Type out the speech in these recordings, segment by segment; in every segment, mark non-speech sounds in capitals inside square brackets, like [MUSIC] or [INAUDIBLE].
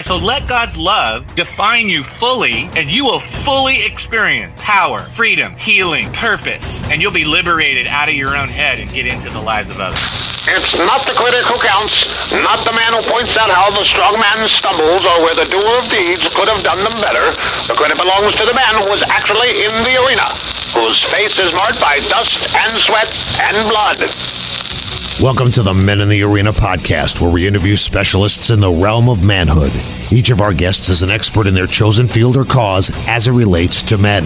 So let God's love define you fully, and you will fully experience power, freedom, healing, purpose, and you'll be liberated out of your own head and get into the lives of others. It's not the critic who counts, not the man who points out how the strong man stumbles or where the doer of deeds could have done them better. The credit belongs to the man who was actually in the arena, whose face is marked by dust and sweat and blood. Welcome to the Men in the Arena podcast, where we interview specialists in the realm of manhood. Each of our guests is an expert in their chosen field or cause as it relates to men.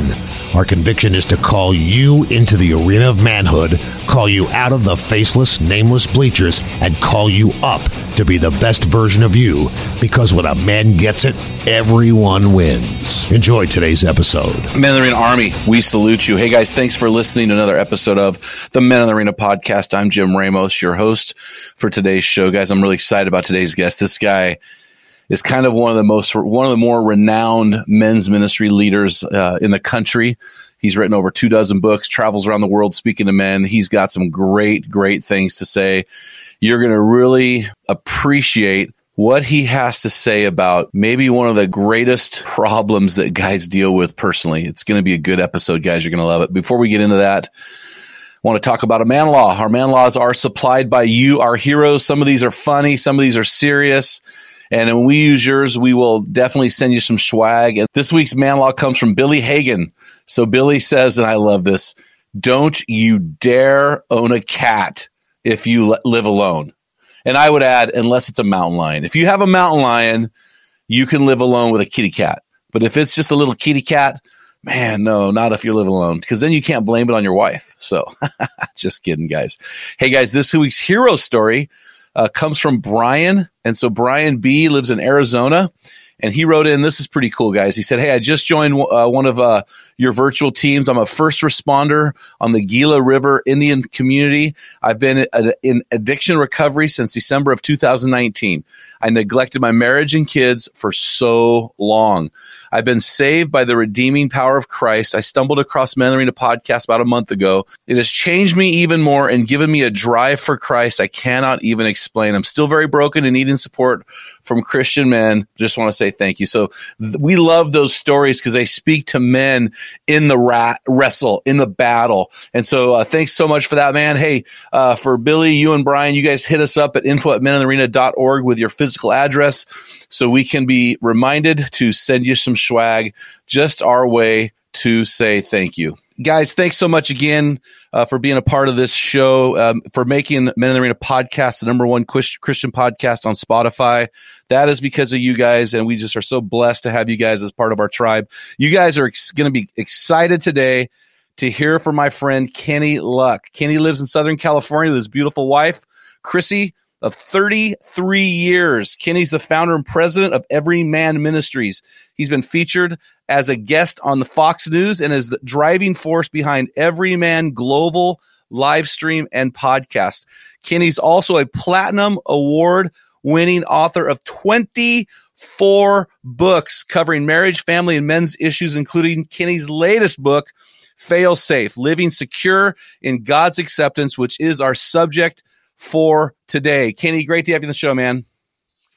Our conviction is to call you into the arena of manhood, call you out of the faceless, nameless bleachers, and call you up to be the best version of you. Because when a man gets it, everyone wins. Enjoy today's episode. Men in the Arena Army, we salute you. Hey guys, thanks for listening to another episode of the Men in the Arena podcast. I'm Jim Ramos, your host for today's show. Guys, I'm really excited about today's guest. This guy is kind of one of the most one of the more renowned men's ministry leaders uh, in the country. He's written over two dozen books, travels around the world speaking to men. He's got some great, great things to say. You're going to really appreciate what he has to say about maybe one of the greatest problems that guys deal with personally. It's going to be a good episode, guys. You're going to love it. Before we get into that, want to talk about a man law. Our man laws are supplied by you, our heroes. Some of these are funny, some of these are serious. And when we use yours, we will definitely send you some swag. And this week's man law comes from Billy Hagan. So Billy says, and I love this, don't you dare own a cat if you live alone. And I would add, unless it's a mountain lion. If you have a mountain lion, you can live alone with a kitty cat. But if it's just a little kitty cat, man, no, not if you're living alone, because then you can't blame it on your wife. So [LAUGHS] just kidding, guys. Hey, guys, this week's hero story uh, comes from Brian. And so Brian B lives in Arizona and he wrote in, this is pretty cool, guys. He said, Hey, I just joined uh, one of uh, your virtual teams. I'm a first responder on the Gila River Indian community. I've been in addiction recovery since December of 2019. I neglected my marriage and kids for so long. I've been saved by the redeeming power of Christ. I stumbled across Men Arena podcast about a month ago. It has changed me even more and given me a drive for Christ I cannot even explain. I'm still very broken and needing support from Christian men. Just want to say thank you. So th- we love those stories because they speak to men in the rat wrestle, in the battle. And so uh, thanks so much for that, man. Hey, uh, for Billy, you and Brian, you guys hit us up at info at meninthearena.org with your physical address so we can be reminded to send you some swag just our way to say thank you guys, thanks so much again uh, for being a part of this show, um, for making Men in the Arena podcast the number one Christian podcast on Spotify. That is because of you guys, and we just are so blessed to have you guys as part of our tribe. You guys are ex- going to be excited today to hear from my friend Kenny Luck. Kenny lives in Southern California with his beautiful wife, Chrissy of 33 years. Kenny's the founder and president of Every Man Ministries. He's been featured as a guest on the Fox News and is the driving force behind Everyman Global live stream and podcast. Kenny's also a platinum award winning author of 24 books covering marriage, family, and men's issues, including Kenny's latest book, Fail Safe Living Secure in God's Acceptance, which is our subject for today. Kenny, great to have you on the show, man.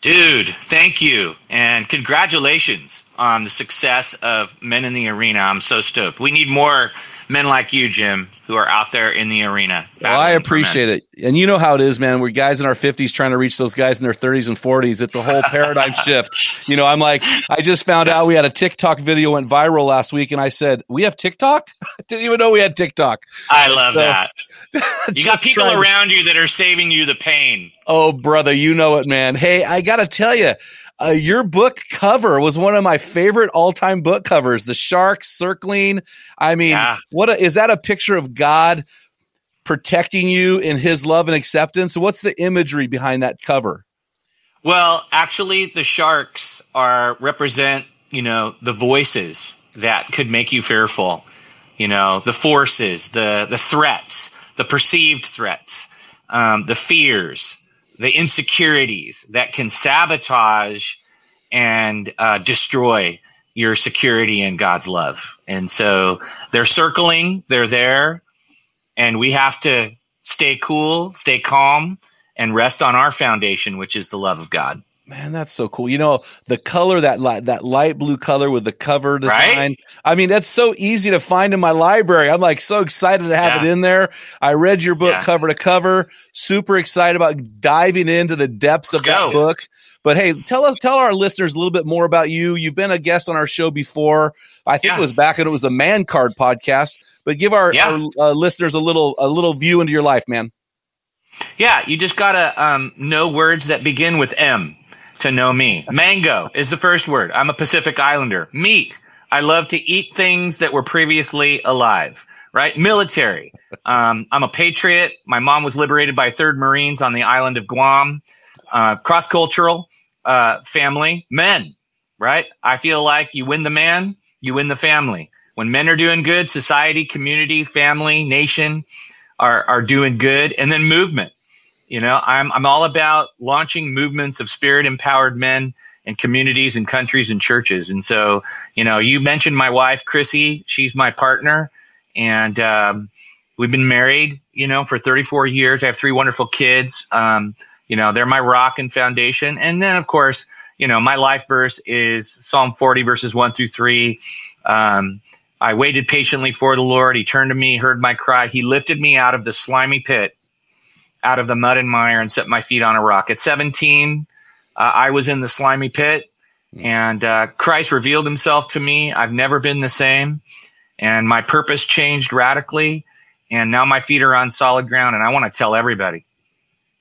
Dude, thank you. And congratulations on the success of Men in the Arena. I'm so stoked. We need more men like you, Jim, who are out there in the arena. Well, I appreciate it. And you know how it is, man. We're guys in our 50s trying to reach those guys in their 30s and 40s. It's a whole paradigm [LAUGHS] shift. You know, I'm like, I just found out we had a TikTok video went viral last week, and I said, We have TikTok? [LAUGHS] I didn't even know we had TikTok. I love so, that. [LAUGHS] you got people around you that are saving you the pain. Oh, brother, you know it, man. Hey, I got to tell you, uh, your book cover was one of my favorite all-time book covers. The sharks circling. I mean, yeah. what a, is that? A picture of God protecting you in His love and acceptance. What's the imagery behind that cover? Well, actually, the sharks are represent you know the voices that could make you fearful. You know, the forces, the the threats, the perceived threats, um, the fears the insecurities that can sabotage and uh, destroy your security in God's love. And so they're circling, they're there, and we have to stay cool, stay calm, and rest on our foundation, which is the love of God. Man, that's so cool. You know, the color that light, that light blue color with the cover design. Right? I mean, that's so easy to find in my library. I'm like so excited to have yeah. it in there. I read your book yeah. cover to cover. Super excited about diving into the depths Let's of go. that book. But hey, tell us, tell our listeners a little bit more about you. You've been a guest on our show before. I think yeah. it was back when it was a Man Card podcast. But give our, our uh, listeners a little a little view into your life, man. Yeah, you just gotta um, know words that begin with M to know me. Mango is the first word. I'm a Pacific Islander. Meat. I love to eat things that were previously alive. Right? Military. Um, I'm a patriot. My mom was liberated by Third Marines on the island of Guam. Uh, Cross cultural uh, family. Men. Right? I feel like you win the man, you win the family. When men are doing good, society, community, family, nation are are doing good, and then movement you know, I'm I'm all about launching movements of spirit empowered men and communities and countries and churches. And so, you know, you mentioned my wife, Chrissy. She's my partner, and um, we've been married, you know, for 34 years. I have three wonderful kids. Um, you know, they're my rock and foundation. And then, of course, you know, my life verse is Psalm 40, verses one through three. Um, I waited patiently for the Lord. He turned to me, heard my cry. He lifted me out of the slimy pit out of the mud and mire and set my feet on a rock. At 17, uh, I was in the slimy pit, and uh, Christ revealed himself to me. I've never been the same, and my purpose changed radically. And now my feet are on solid ground, and I want to tell everybody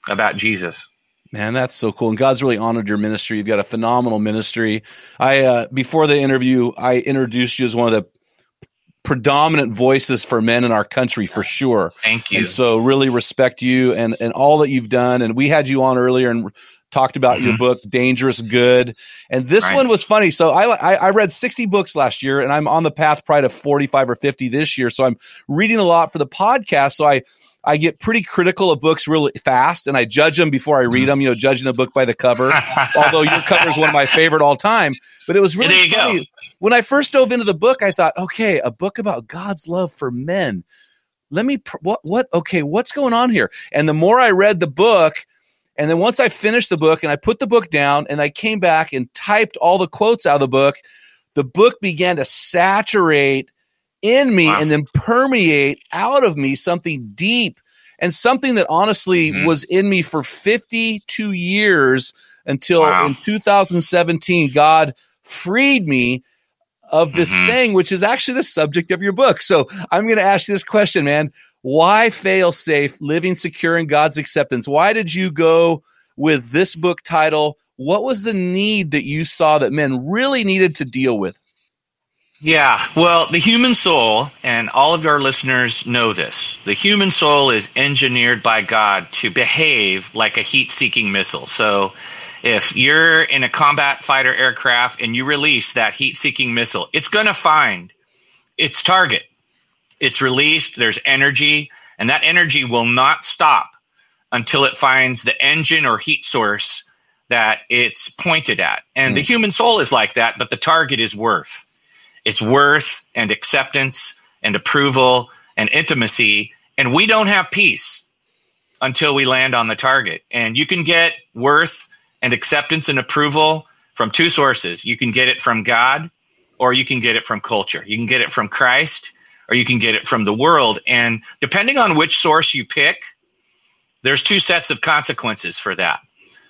about Jesus. Man, that's so cool. And God's really honored your ministry. You've got a phenomenal ministry. I uh, before the interview, I introduced you as one of the predominant voices for men in our country for sure. Thank you. And so really respect you and, and all that you've done. And we had you on earlier and talked about mm-hmm. your book, Dangerous Good. And this right. one was funny. So I, I, I, read 60 books last year and I'm on the path probably to 45 or 50 this year. So I'm reading a lot for the podcast. So I, I get pretty critical of books really fast and I judge them before I read them, you know, judging the book by the cover. [LAUGHS] Although your cover is one of my favorite all time, but it was really funny. Go. When I first dove into the book, I thought, okay, a book about God's love for men. Let me what what okay, what's going on here? And the more I read the book, and then once I finished the book and I put the book down and I came back and typed all the quotes out of the book, the book began to saturate in me wow. and then permeate out of me something deep and something that honestly mm-hmm. was in me for 52 years until wow. in 2017 God freed me of this mm-hmm. thing which is actually the subject of your book. So I'm going to ask you this question, man. Why fail safe living secure in God's acceptance? Why did you go with this book title? What was the need that you saw that men really needed to deal with? Yeah, well, the human soul, and all of our listeners know this, the human soul is engineered by God to behave like a heat seeking missile. So if you're in a combat fighter aircraft and you release that heat seeking missile, it's going to find its target. It's released, there's energy, and that energy will not stop until it finds the engine or heat source that it's pointed at. And mm. the human soul is like that, but the target is worth it's worth and acceptance and approval and intimacy. And we don't have peace until we land on the target. And you can get worth and acceptance and approval from two sources. You can get it from God or you can get it from culture. You can get it from Christ or you can get it from the world. And depending on which source you pick, there's two sets of consequences for that.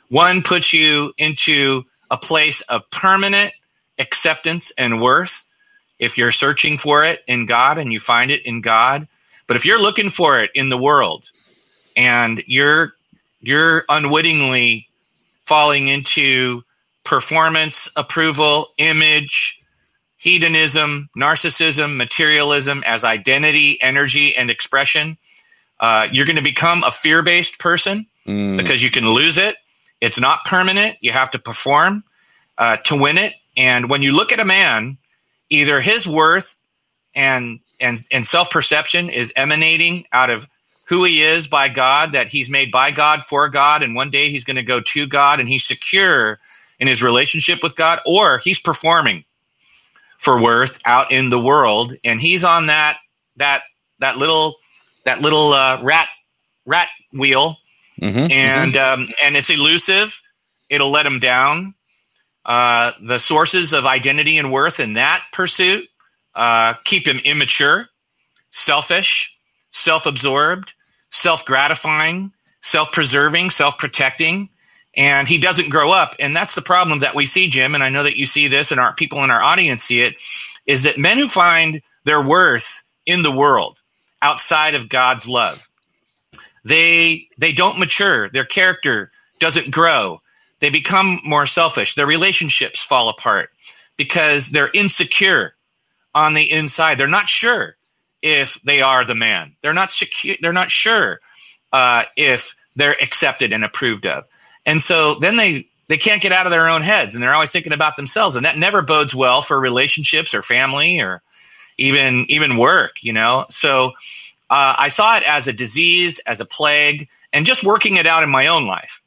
One puts you into a place of permanent acceptance and worth if you're searching for it in God and you find it in God. But if you're looking for it in the world and you're you're unwittingly falling into performance, approval, image, hedonism, narcissism, materialism as identity, energy, and expression, uh, you're going to become a fear based person mm. because you can lose it. It's not permanent. You have to perform uh, to win it. And when you look at a man, either his worth and and and self perception is emanating out of who he is by God, that he's made by God for God, and one day he's going to go to God, and he's secure in his relationship with God, or he's performing for worth out in the world, and he's on that that that little that little uh, rat rat wheel, mm-hmm, and mm-hmm. Um, and it's elusive. It'll let him down. Uh, the sources of identity and worth in that pursuit uh, keep him immature, selfish, self-absorbed, self-gratifying, self-preserving, self-protecting and he doesn't grow up. And that's the problem that we see jim and i know that you see this and our people in our audience see it is that men who find their worth in the world outside of god's love they they don't mature. Their character doesn't grow. They become more selfish. Their relationships fall apart because they're insecure on the inside. They're not sure if they are the man they're not secure they're not sure uh, if they're accepted and approved of and so then they they can't get out of their own heads and they're always thinking about themselves and that never bodes well for relationships or family or even even work, you know. So uh, I saw it as a disease, as a plague, and just working it out in my own life.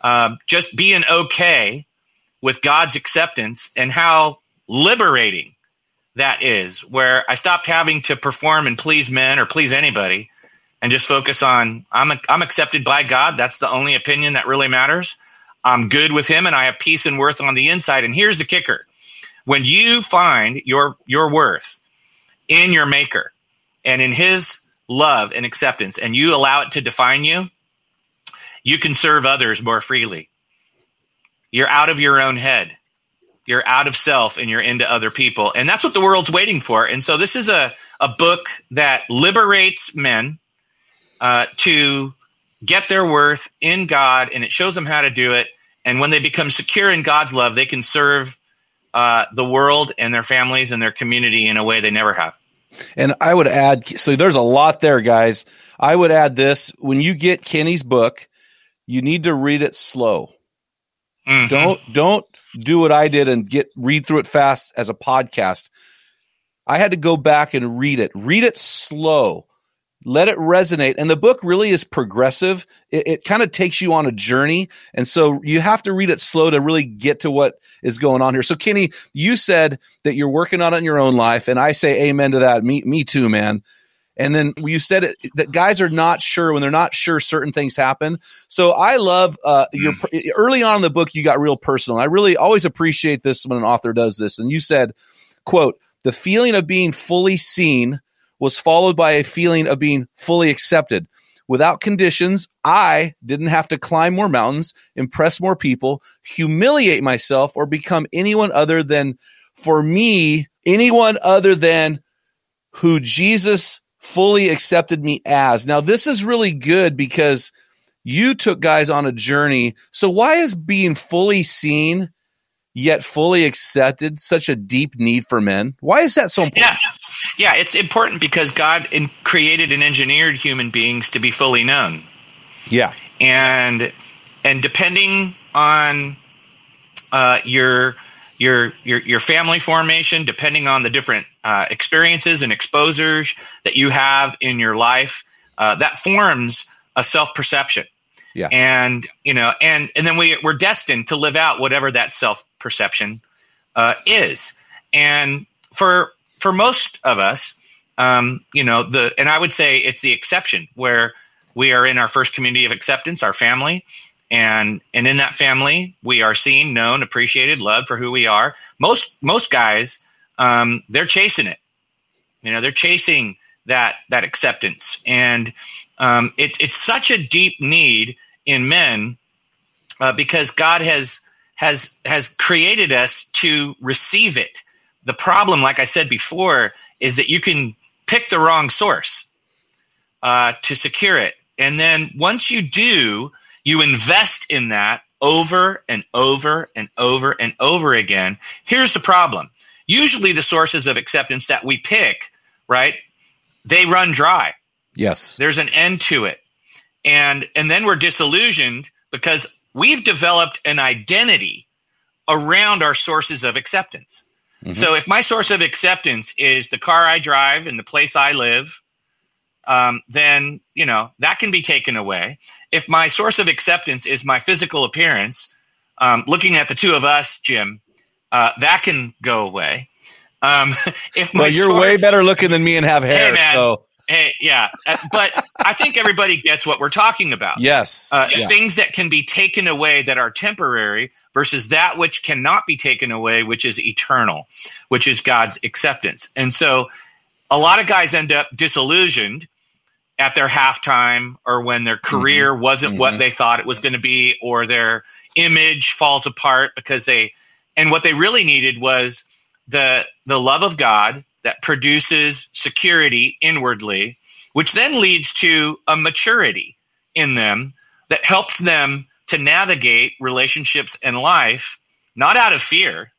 Uh, just being okay with God's acceptance and how liberating that is, where I stopped having to perform and please men or please anybody and just focus on I'm I'm accepted by God. That's the only opinion that really matters. I'm good with Him, and I have peace and worth on the inside. And here's the kicker: when you find your your worth in your Maker and in His love and acceptance, and you allow it to define you, you can serve others more freely. You're out of your own head. You're out of self and you're into other people. And that's what the world's waiting for. And so this is a, a book that liberates men uh, to get their worth in God, and it shows them how to do it. And when they become secure in God's love, they can serve uh, the world and their families and their community in a way they never have. And I would add, so there's a lot there, guys. I would add this: when you get Kenny's book, you need to read it slow. Mm-hmm. Don't don't do what I did and get read through it fast as a podcast. I had to go back and read it. Read it slow let it resonate. And the book really is progressive. It, it kind of takes you on a journey. And so you have to read it slow to really get to what is going on here. So Kenny, you said that you're working on it in your own life. And I say amen to that. Me, me too, man. And then you said it, that guys are not sure when they're not sure certain things happen. So I love uh, your mm. early on in the book, you got real personal. I really always appreciate this when an author does this. And you said, quote, the feeling of being fully seen was followed by a feeling of being fully accepted. Without conditions, I didn't have to climb more mountains, impress more people, humiliate myself, or become anyone other than, for me, anyone other than who Jesus fully accepted me as. Now, this is really good because you took guys on a journey. So, why is being fully seen yet fully accepted such a deep need for men? Why is that so important? Yeah. Yeah, it's important because God in, created and engineered human beings to be fully known. Yeah, and and depending on uh, your your your your family formation, depending on the different uh, experiences and exposures that you have in your life, uh, that forms a self perception. Yeah, and you know, and and then we we're destined to live out whatever that self perception uh, is, and for for most of us, um, you know, the and I would say it's the exception where we are in our first community of acceptance, our family, and and in that family we are seen known appreciated loved for who we are. Most most guys um, they're chasing it you know they're chasing that that acceptance and um, it, it's such a deep need in men uh, because god has has has created us to receive it the problem like i said before is that you can pick the wrong source uh, to secure it and then once you do you invest in that over and over and over and over again. Here's the problem. Usually the sources of acceptance that we pick, right? They run dry. Yes. There's an end to it. And and then we're disillusioned because we've developed an identity around our sources of acceptance. Mm-hmm. So if my source of acceptance is the car I drive and the place I live, um, then you know that can be taken away. If my source of acceptance is my physical appearance, um, looking at the two of us, Jim, uh, that can go away. Um, [LAUGHS] if well, you're source, way better looking than me and have hair. Hey, man, so. Hey, yeah, uh, but I think everybody gets what we're talking about. Yes, uh, yeah. things that can be taken away that are temporary versus that which cannot be taken away, which is eternal, which is God's acceptance. And so, a lot of guys end up disillusioned at their halftime or when their mm-hmm. career mm-hmm. wasn't mm-hmm. what they thought it was going to be or their image falls apart because they and what they really needed was the the love of God that produces security inwardly which then leads to a maturity in them that helps them to navigate relationships and life not out of fear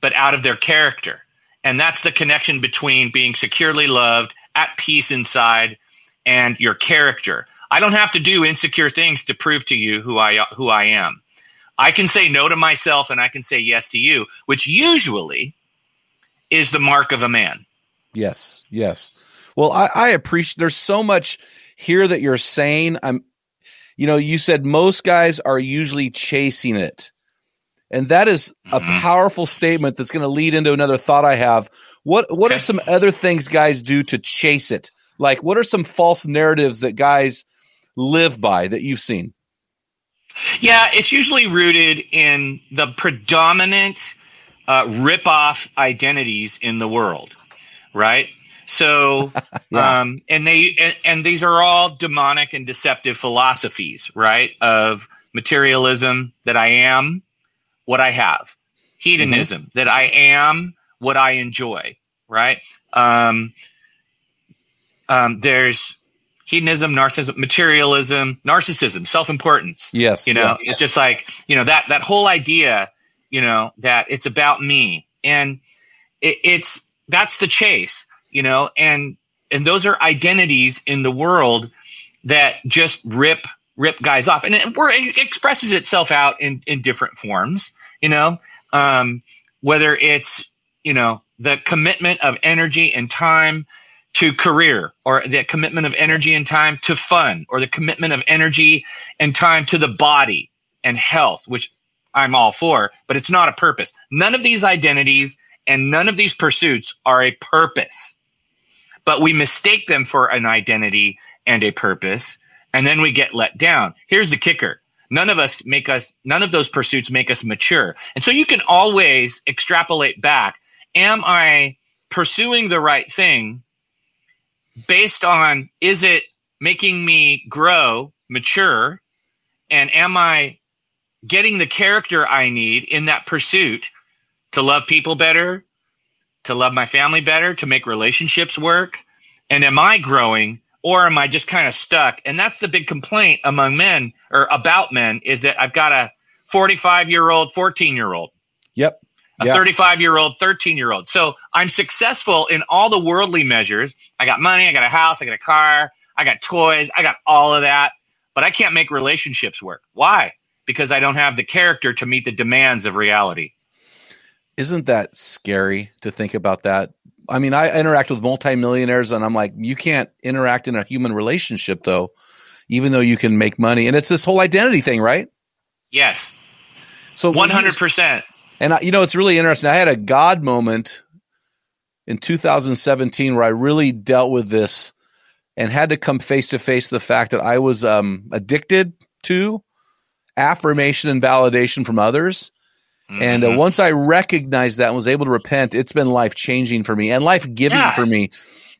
but out of their character and that's the connection between being securely loved at peace inside and your character. I don't have to do insecure things to prove to you who I who I am. I can say no to myself and I can say yes to you, which usually is the mark of a man. Yes, yes. Well, I, I appreciate there's so much here that you're saying. I'm you know, you said most guys are usually chasing it. And that is a mm-hmm. powerful statement that's going to lead into another thought I have. What what okay. are some other things guys do to chase it? Like, what are some false narratives that guys live by that you've seen? Yeah, it's usually rooted in the predominant uh, rip-off identities in the world, right? So, [LAUGHS] yeah. um, and they and, and, these are all demonic and deceptive philosophies, right? Of materialism that I am what I have, hedonism mm-hmm. that I am what I enjoy, right? Um, um, there's hedonism, narcissism, materialism, narcissism, self-importance. Yes, you know, yeah. it's just like you know that that whole idea, you know, that it's about me, and it, it's that's the chase, you know, and and those are identities in the world that just rip rip guys off, and it, it expresses itself out in in different forms, you know, um, whether it's you know the commitment of energy and time to career or the commitment of energy and time to fun or the commitment of energy and time to the body and health, which I'm all for, but it's not a purpose. None of these identities and none of these pursuits are a purpose, but we mistake them for an identity and a purpose, and then we get let down. Here's the kicker. None of us make us, none of those pursuits make us mature. And so you can always extrapolate back. Am I pursuing the right thing based on is it making me grow, mature, and am I getting the character I need in that pursuit to love people better, to love my family better, to make relationships work? And am I growing or am I just kind of stuck? And that's the big complaint among men or about men is that I've got a 45 year old, 14 year old. Yep a 35 year old, 13 year old. So I'm successful in all the worldly measures. I got money, I got a house, I got a car, I got toys, I got all of that, but I can't make relationships work. Why? Because I don't have the character to meet the demands of reality. Isn't that scary to think about that? I mean, I interact with multimillionaires and I'm like, you can't interact in a human relationship though, even though you can make money. And it's this whole identity thing, right? Yes. So 100%. And I, you know, it's really interesting. I had a God moment in 2017 where I really dealt with this and had to come face to face the fact that I was um, addicted to affirmation and validation from others. And uh, Mhm. once I recognized that and was able to repent, it's been life changing for me and life giving Yeah. for me.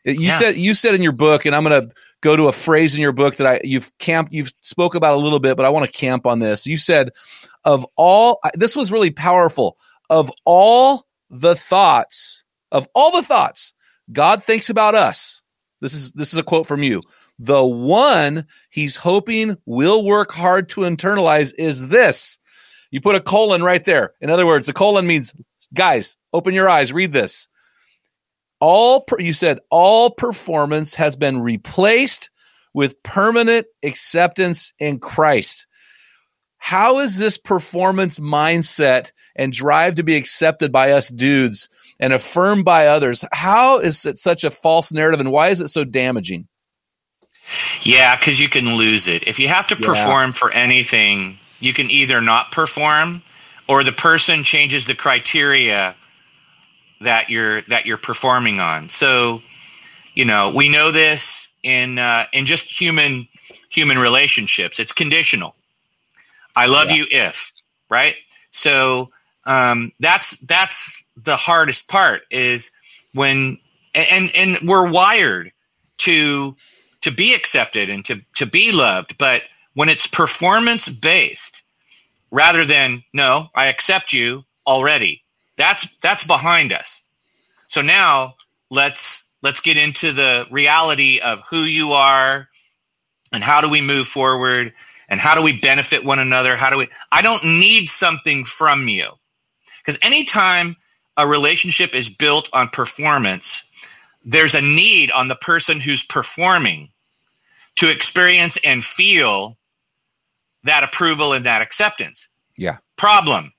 You Yeah. said you said in your book, and I'm going to go to a phrase in your book that I you've camp you've spoke about a little bit, but I want to camp on this. You said of all this was really powerful. Of all the thoughts, of all the thoughts God thinks about us. This is this is a quote from you. The one he's hoping will work hard to internalize is this. You put a colon right there. In other words, the colon means guys, open your eyes, read this. All per, you said all performance has been replaced with permanent acceptance in Christ. How is this performance mindset and drive to be accepted by us dudes and affirmed by others? How is it such a false narrative and why is it so damaging? Yeah, because you can lose it. If you have to Yeah. perform for anything, you can either not perform or the person changes the criteria that you're that you're performing on. So, you know, we know this in uh, in just human human relationships. It's conditional. I love Yeah. you if, right? So um, that's that's the hardest part is when and and we're wired to to be accepted and to to be loved, but when it's performance based rather than no, I accept you already. That's that's behind us. So now let's let's get into the reality of who you are and how do we move forward and how do we benefit one another? How do we I don't need something from you. Because anytime a relationship is built on performance, there's a need on the person who's performing to experience and feel that approval and that acceptance. Yeah. Problem.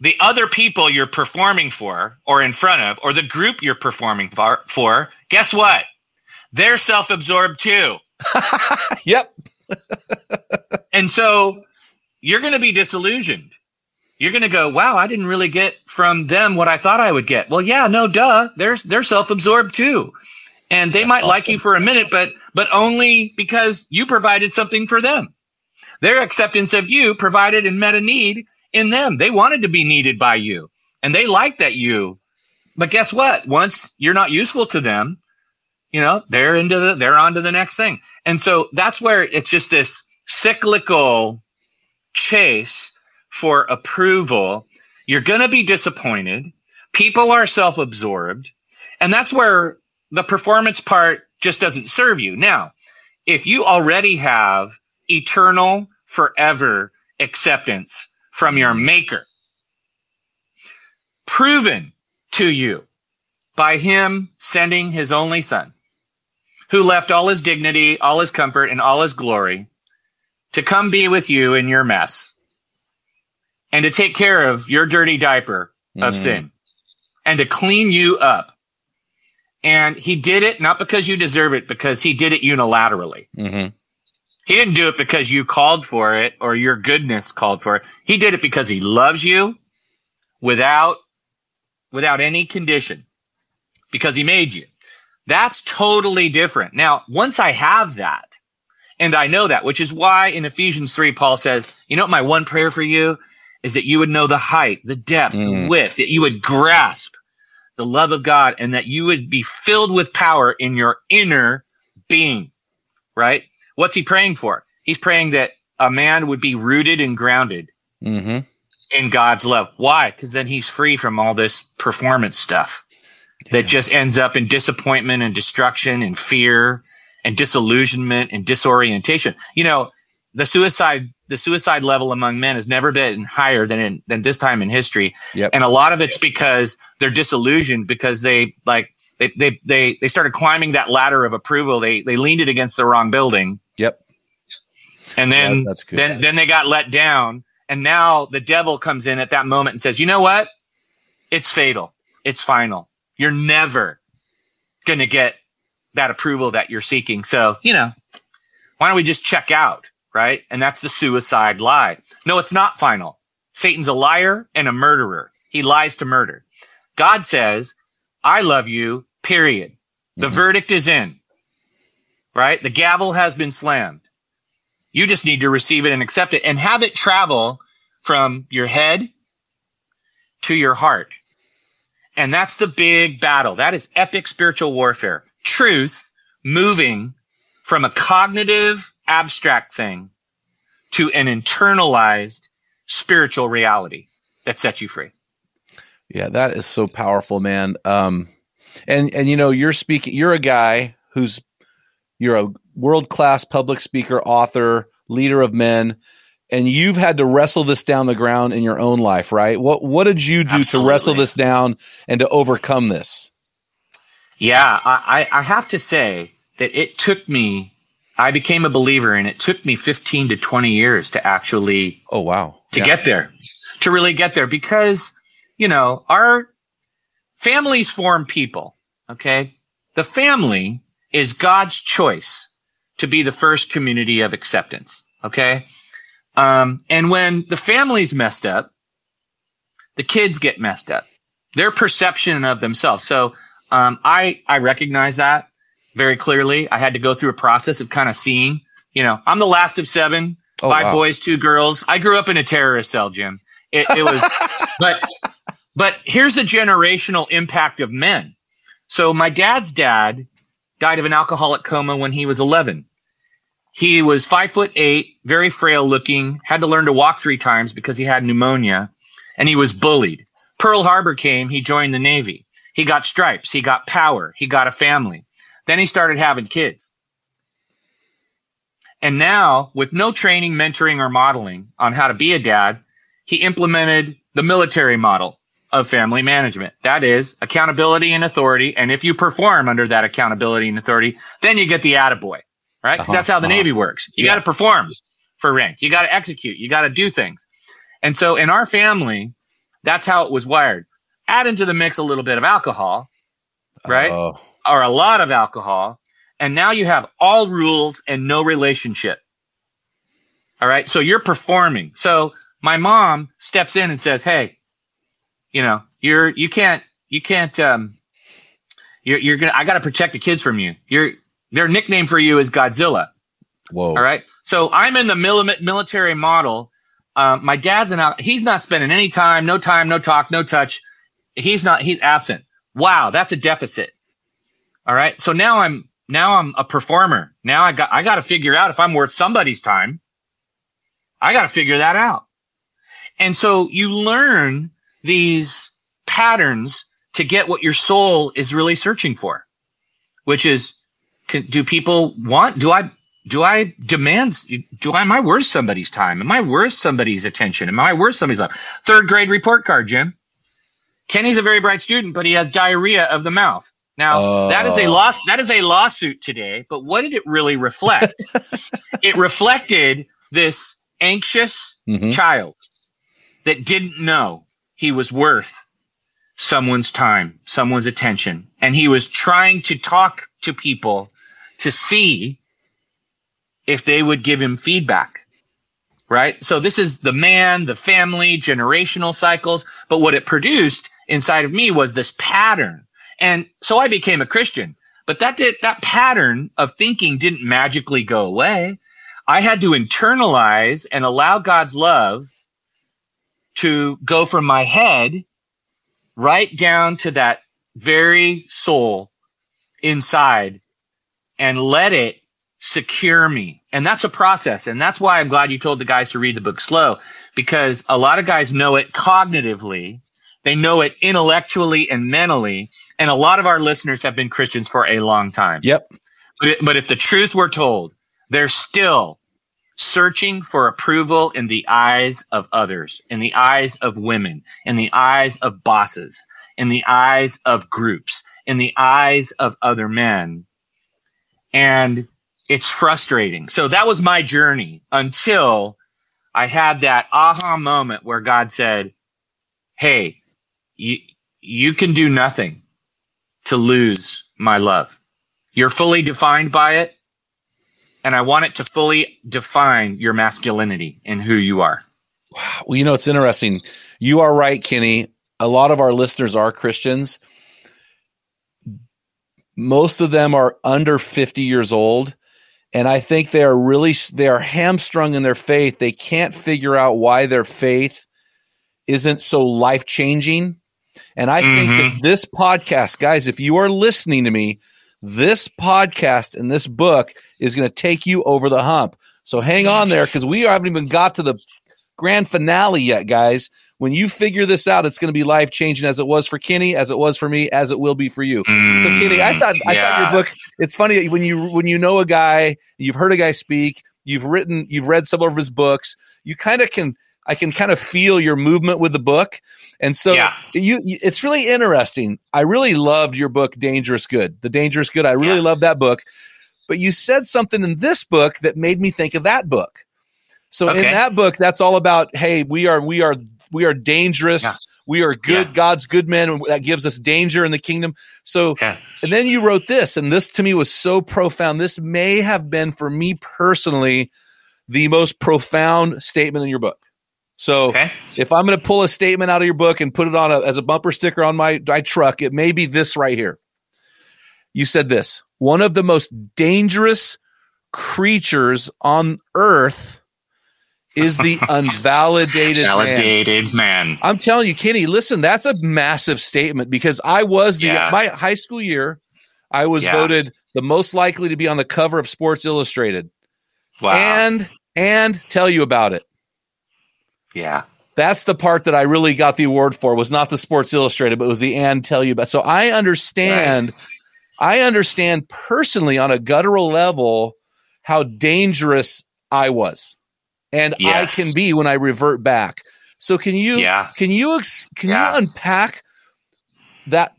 The other people you're performing for or in front of or the group you're performing for, for guess what? They're self-absorbed too. [LAUGHS] Yep. And so you're going to be disillusioned. You're going to go, "Wow, I didn't really get from them what I thought I would get." Well, yeah, no duh. They're they're self-absorbed too. And they might like you for a minute, but but only because you provided something for them. Their acceptance of you provided and met a need in them. They wanted to be needed by you. And they liked that you. But guess what? Once you're not useful to them, you know, they're into the they're on to the next thing. And so that's where it's just this cyclical chase for approval. You're going to be disappointed. People are self absorbed. And that's where the performance part just doesn't serve you. Now, if you already have eternal, forever acceptance from your maker, proven to you by him sending his only son, who left all his dignity, all his comfort, and all his glory to come be with you in your mess and to take care of your dirty diaper of Mhm. sin and to clean you up. And he did it not because you deserve it, because he did it unilaterally. hmm He didn't do it because you called for it or your goodness called for it. He did it because he loves you without without any condition because he made you. That's totally different. Now, once I have that and I know that, which is why in Ephesians 3 Paul says, "You know what my one prayer for you is that you would know the height, the depth, Mm. the width, that you would grasp the love of God and that you would be filled with power in your inner being." Right? What's he praying for? He's praying that a man would be rooted and grounded hmm in God's love. Why? Because then he's free from all this performance stuff that just ends up in disappointment and destruction and fear and disillusionment and disorientation. You know, the suicide the suicide level among men has never been higher than in than this time in history. Yep. And a lot of it's because they're disillusioned because they like they they they, they started climbing that ladder of approval. They they leaned it against the wrong building Yep. and then Yeah, that's good. then then they got let down and now the devil comes in at that moment and says you know what it's fatal it's final you're never going to get that approval that you're seeking. So you know why don't we just check out right? And that's the suicide lie. No it's not final. Satan's a liar and a murderer. He lies to murder. God says i love you period. The Mhm. verdict is in right? The gavel has been slammed. You just need to receive it and accept it and have it travel from your head to your heart. And that's the big battle. That is epic spiritual warfare. Truth moving from a cognitive abstract thing to an internalized spiritual reality that sets you free. Yeah, that is so powerful, man. Um, and and you know, you're speaking. You're a guy who's you're a world class public speaker, author, leader of men, and you've had to wrestle this down the ground in your own life, right? What what did you do Absolutely. to wrestle this down and to overcome this? Yeah, I, I have to say that it took me. I became a believer, and it took me 15 to 20 years to actually. Oh wow! To yeah. get there, to really get there, because you know our families form people. Okay, the family is God's choice to be the first community of acceptance. Okay. Um, and when the family's messed up, the kids get messed up. Their perception of themselves. So um, I I recognize that very clearly. I had to go through a process of kind of seeing. You know, I'm the last of seven, oh, five wow. boys, two girls. I grew up in a terrorist cell, Jim. It, it was, [LAUGHS] but but here's the generational impact of men. So my dad's dad died of an alcoholic coma when he was 11. He was five foot eight, very frail looking, had to learn to walk three times because he had pneumonia, and he was bullied. Pearl Harbor came, he joined the Navy. He got stripes, he got power, he got a family. Then he started having kids. And now, with no training, mentoring, or modeling on how to be a dad, he implemented the military model of family management. That is accountability and authority. And if you perform under that accountability and authority, then you get the attaboy, right? Because uh-huh, that's how the uh-huh. Navy works. You yeah. got to perform for rank. You got to execute. You got to do things. And so in our family, that's how it was wired. Add into the mix a little bit of alcohol, right? Uh, or a lot of alcohol. And now you have all rules and no relationship. All right. So you're performing. So my mom steps in and says, Hey, you know, you're you can't you can't um you're you're gonna I gotta protect the kids from you. You're their nickname for you is Godzilla. Whoa. All right. So I'm in the mil- military model. Um, my dad's an out. He's not spending any time, no time, no talk, no touch. He's not. He's absent. Wow, that's a deficit. All right. So now I'm now I'm a performer. Now I got I got to figure out if I'm worth somebody's time. I got to figure that out. And so you learn these patterns to get what your soul is really searching for, which is, can, do people want, do I, do I demand, do I, am I worth somebody's time? Am I worth somebody's attention? Am I worth somebody's life? Third grade report card, Jim. Kenny's a very bright student, but he has diarrhea of the mouth. Now that is a loss. That is a lawsuit today. But what did it really reflect? [LAUGHS] it reflected this anxious mm-hmm. child that didn't know he was worth someone's time, someone's attention. And he was trying to talk to people to see if they would give him feedback. Right. So this is the man, the family, generational cycles. But what it produced inside of me was this pattern. And so I became a Christian. But that did, that pattern of thinking didn't magically go away. I had to internalize and allow God's love to go from my head right down to that very soul inside and let it secure me. And that's a process. And that's why I'm glad you told the guys to read the book slow because a lot of guys know it cognitively. They know it intellectually and mentally. And a lot of our listeners have been Christians for a long time. Yep. But, it, but if the truth were told, they're still searching for approval in the eyes of others, in the eyes of women, in the eyes of bosses, in the eyes of groups, in the eyes of other men. And it's frustrating. So that was my journey until I had that aha moment where God said, Hey, you, you can do nothing to lose my love. You're fully defined by it and I want it to fully define your masculinity and who you are. Well, you know, it's interesting. You are right, Kenny. A lot of our listeners are Christians. Most of them are under 50 years old. and I think they are really they are hamstrung in their faith. They can't figure out why their faith isn't so life changing. And I mm-hmm. think that mm-hmm. this podcast, guys, if you are listening to me, this podcast and this book is going to take you over the hump. So hang on there because we haven't even got to the grand finale yet, guys. When you figure this out, it's going to be life changing as it was for Kenny, as it was for me, as it will be for you. Mm, so Kenny, I thought I thought your book. It's funny when you when you know a guy, you've heard a guy speak, you've written, you've read some of his books, you kind of can. I can kind of feel your movement with the book, and so yeah. you, you, it's really interesting. I really loved your book, Dangerous Good. The Dangerous Good. I really yeah. love that book. But you said something in this book that made me think of that book. So okay. in that book, that's all about, hey, we are we are we are dangerous. Yeah. We are good. Yeah. God's good men. That gives us danger in the kingdom. So, yeah. and then you wrote this, and this to me was so profound. This may have been for me personally the most profound statement in your book. So, okay. if I'm going to pull a statement out of your book and put it on a, as a bumper sticker on my, my truck, it may be this right here. You said this one of the most dangerous creatures on earth is the [LAUGHS] unvalidated validated man. man. I'm telling you, Kenny, listen, that's a massive statement because I was the yeah. my high school year, I was yeah. voted the most likely to be on the cover of Sports Illustrated. Wow. And and tell you about it. Yeah. That's the part that I really got the award for was not the Sports Illustrated, but it was the and tell you about. So I understand right. I understand personally on a guttural level how dangerous I was and yes. I can be when I revert back. So can you yeah. can you can yeah. you unpack that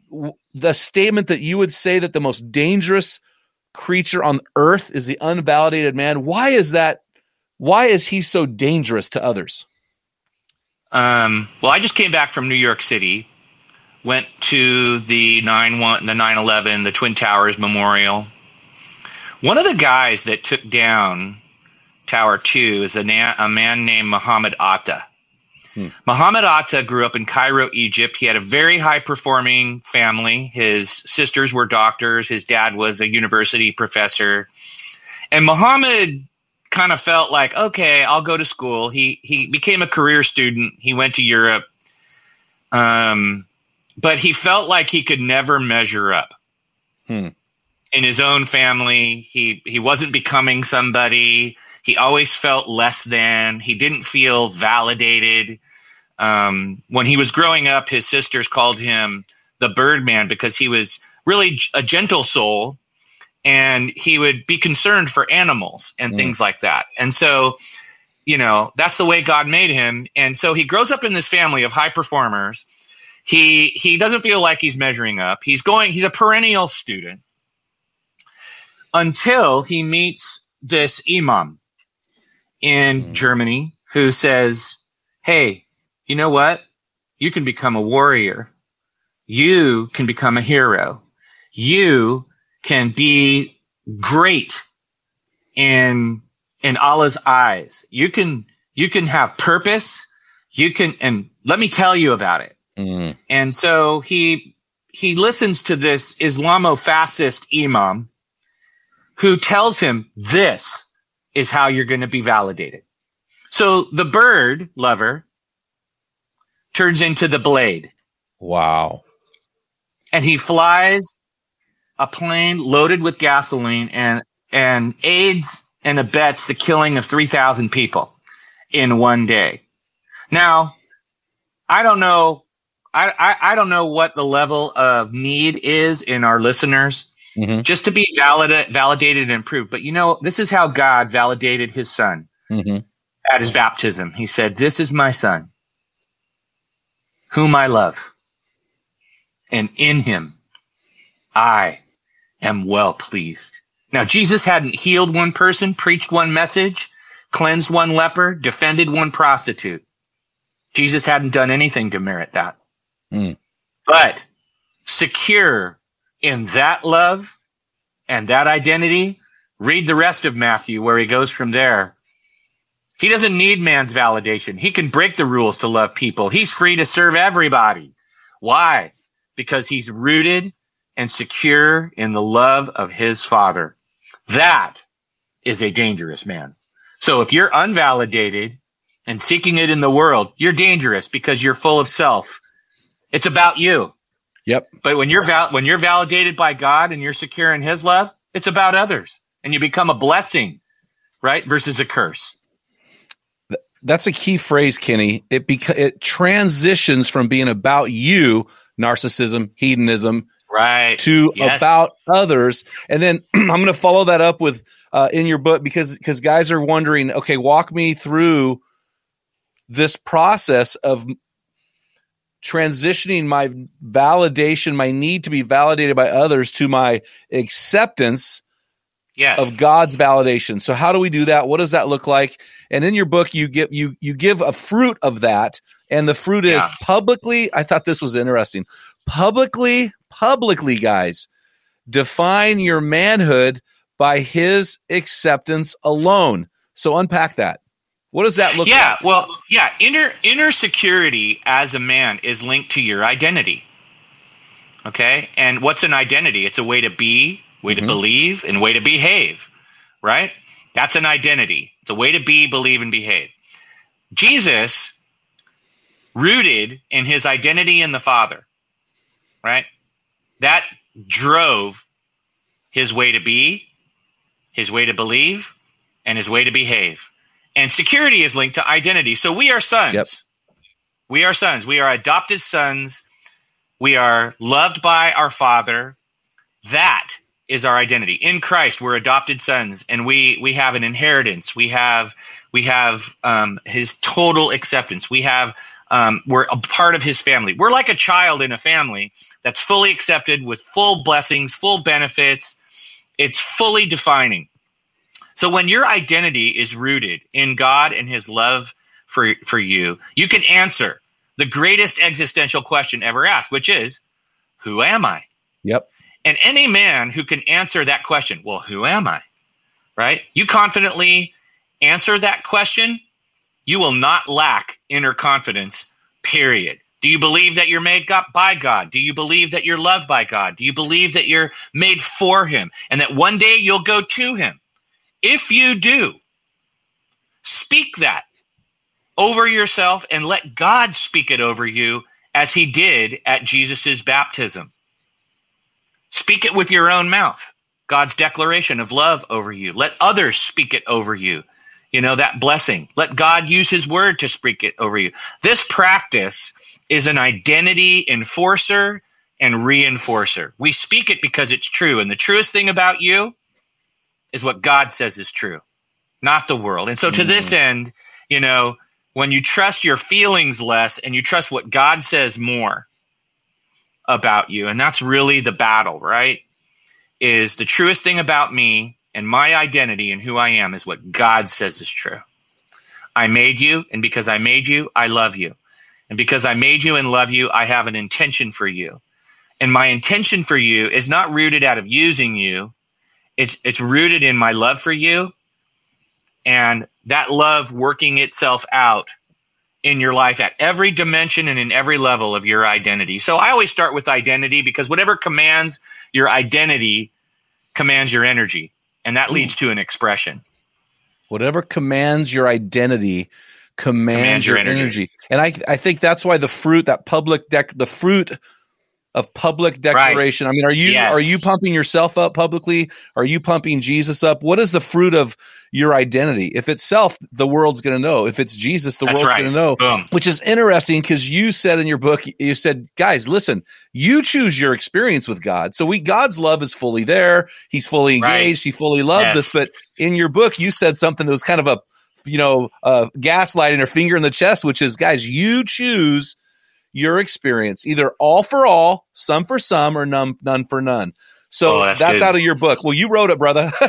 the statement that you would say that the most dangerous creature on earth is the unvalidated man? Why is that? Why is he so dangerous to others? Um, well, I just came back from New York City, went to the nine one, the nine eleven, the Twin Towers Memorial. One of the guys that took down Tower 2 is a, na- a man named Muhammad Atta. Hmm. Muhammad Atta grew up in Cairo, Egypt. He had a very high performing family. His sisters were doctors, his dad was a university professor. And Muhammad kind of felt like, okay, I'll go to school. He he became a career student. He went to Europe. Um, but he felt like he could never measure up. Hmm. In his own family, he he wasn't becoming somebody he always felt less than. He didn't feel validated. Um, when he was growing up, his sisters called him the Birdman because he was really a gentle soul and he would be concerned for animals and mm. things like that. And so, you know, that's the way God made him. And so he grows up in this family of high performers. He he doesn't feel like he's measuring up. He's going he's a perennial student until he meets this imam in mm. Germany who says, Hey, you know what? You can become a warrior. You can become a hero. You can be great in, in Allah's eyes. You can, you can have purpose. You can, and let me tell you about it. Mm. And so he, he listens to this Islamo-fascist imam who tells him this is how you're going to be validated. So the bird lover turns into the blade. Wow. And he flies a plane loaded with gasoline and, and aids and abets the killing of 3,000 people in one day. Now, I don't know. I, I, I don't know what the level of need is in our listeners mm-hmm. just to be valid- validated and proved. But you know, this is how God validated his son mm-hmm. at his baptism. He said, This is my son, whom I love. And in him, I am well pleased. Now, Jesus hadn't healed one person, preached one message, cleansed one leper, defended one prostitute. Jesus hadn't done anything to merit that. Mm. But secure in that love and that identity, read the rest of Matthew where he goes from there. He doesn't need man's validation. He can break the rules to love people. He's free to serve everybody. Why? Because he's rooted and secure in the love of his father. That is a dangerous man. So if you're unvalidated and seeking it in the world, you're dangerous because you're full of self. It's about you. Yep. But when you're val- when you're validated by God and you're secure in His love, it's about others, and you become a blessing, right? Versus a curse. That's a key phrase, Kenny. It beca- it transitions from being about you, narcissism, hedonism, right, to yes. about others. And then [CLEARS THROAT] I'm going to follow that up with uh, in your book because because guys are wondering, okay, walk me through this process of transitioning my validation, my need to be validated by others to my acceptance yes. of God's validation. So how do we do that? What does that look like? And in your book, you give you you give a fruit of that, and the fruit is publicly. I thought this was interesting. Publicly, publicly, guys, define your manhood by His acceptance alone. So unpack that. What does that look yeah, like? Yeah, well, yeah, inner inner security as a man is linked to your identity. Okay? And what's an identity? It's a way to be, way Mhm. to believe, and way to behave, right? That's an identity. It's a way to be, believe, and behave. Jesus rooted in his identity in the Father, right? That drove his way to be, his way to believe, and his way to behave. And security is linked to identity. So we are sons. Yep. We are sons. We are adopted sons. We are loved by our Father. That is our identity. In Christ, we're adopted sons, and we we have an inheritance. We have we have um, His total acceptance. We have um, we're a part of His family. We're like a child in a family that's fully accepted with full blessings, full benefits. It's fully defining. So when your identity is rooted in God and his love for for you, you can answer the greatest existential question ever asked, which is who am I? Yep. And any man who can answer that question, well, who am I? Right? You confidently answer that question, you will not lack inner confidence, period. Do you believe that you're made by God? Do you believe that you're loved by God? Do you believe that you're made for Him and that one day you'll go to Him? If you do, speak that over yourself and let God speak it over you as He did at Jesus' baptism. Speak it with your own mouth. God's declaration of love over you. Let others speak it over you. You know, that blessing. Let God use his word to speak it over you. This practice is an identity enforcer and reinforcer. We speak it because it's true. And the truest thing about you is what God says is true, not the world. And so, to this mm-hmm. end, you know, when you trust your feelings less and you trust what God says more about you, and that's really the battle, right? Is the truest thing about me and my identity and who I am is what God says is true. I made you, and because I made you, I love you. And because I made you and love you, I have an intention for you. And my intention for you is not rooted out of using you. It's it's rooted in my love for you and that love working itself out in your life at every dimension and in every level of your identity. So I always start with identity because whatever commands your identity commands your energy and that leads to an expression. Whatever commands your identity commands, your, energy. And I I think that's why the fruit, that public deck the fruit of public declaration. I mean, are you Yes. are you pumping yourself up publicly? Are you pumping Jesus up? What is the fruit of your identity? If it's self, the world's going to know. If it's Jesus, the That's world's right. going to know. Boom. Which is interesting because you said in your book, you said, guys, listen, you choose your experience with God. So we God's love is fully there. He's fully Right. engaged. He fully loves Yes. us. But in your book, you said something that was kind of a you know, uh, gaslighting or finger in the chest, which is, guys, you choose your experience, either all for all, some for some, or none, none for none. So Oh, that's, that's out of your book. Well, you wrote it, brother. [LAUGHS]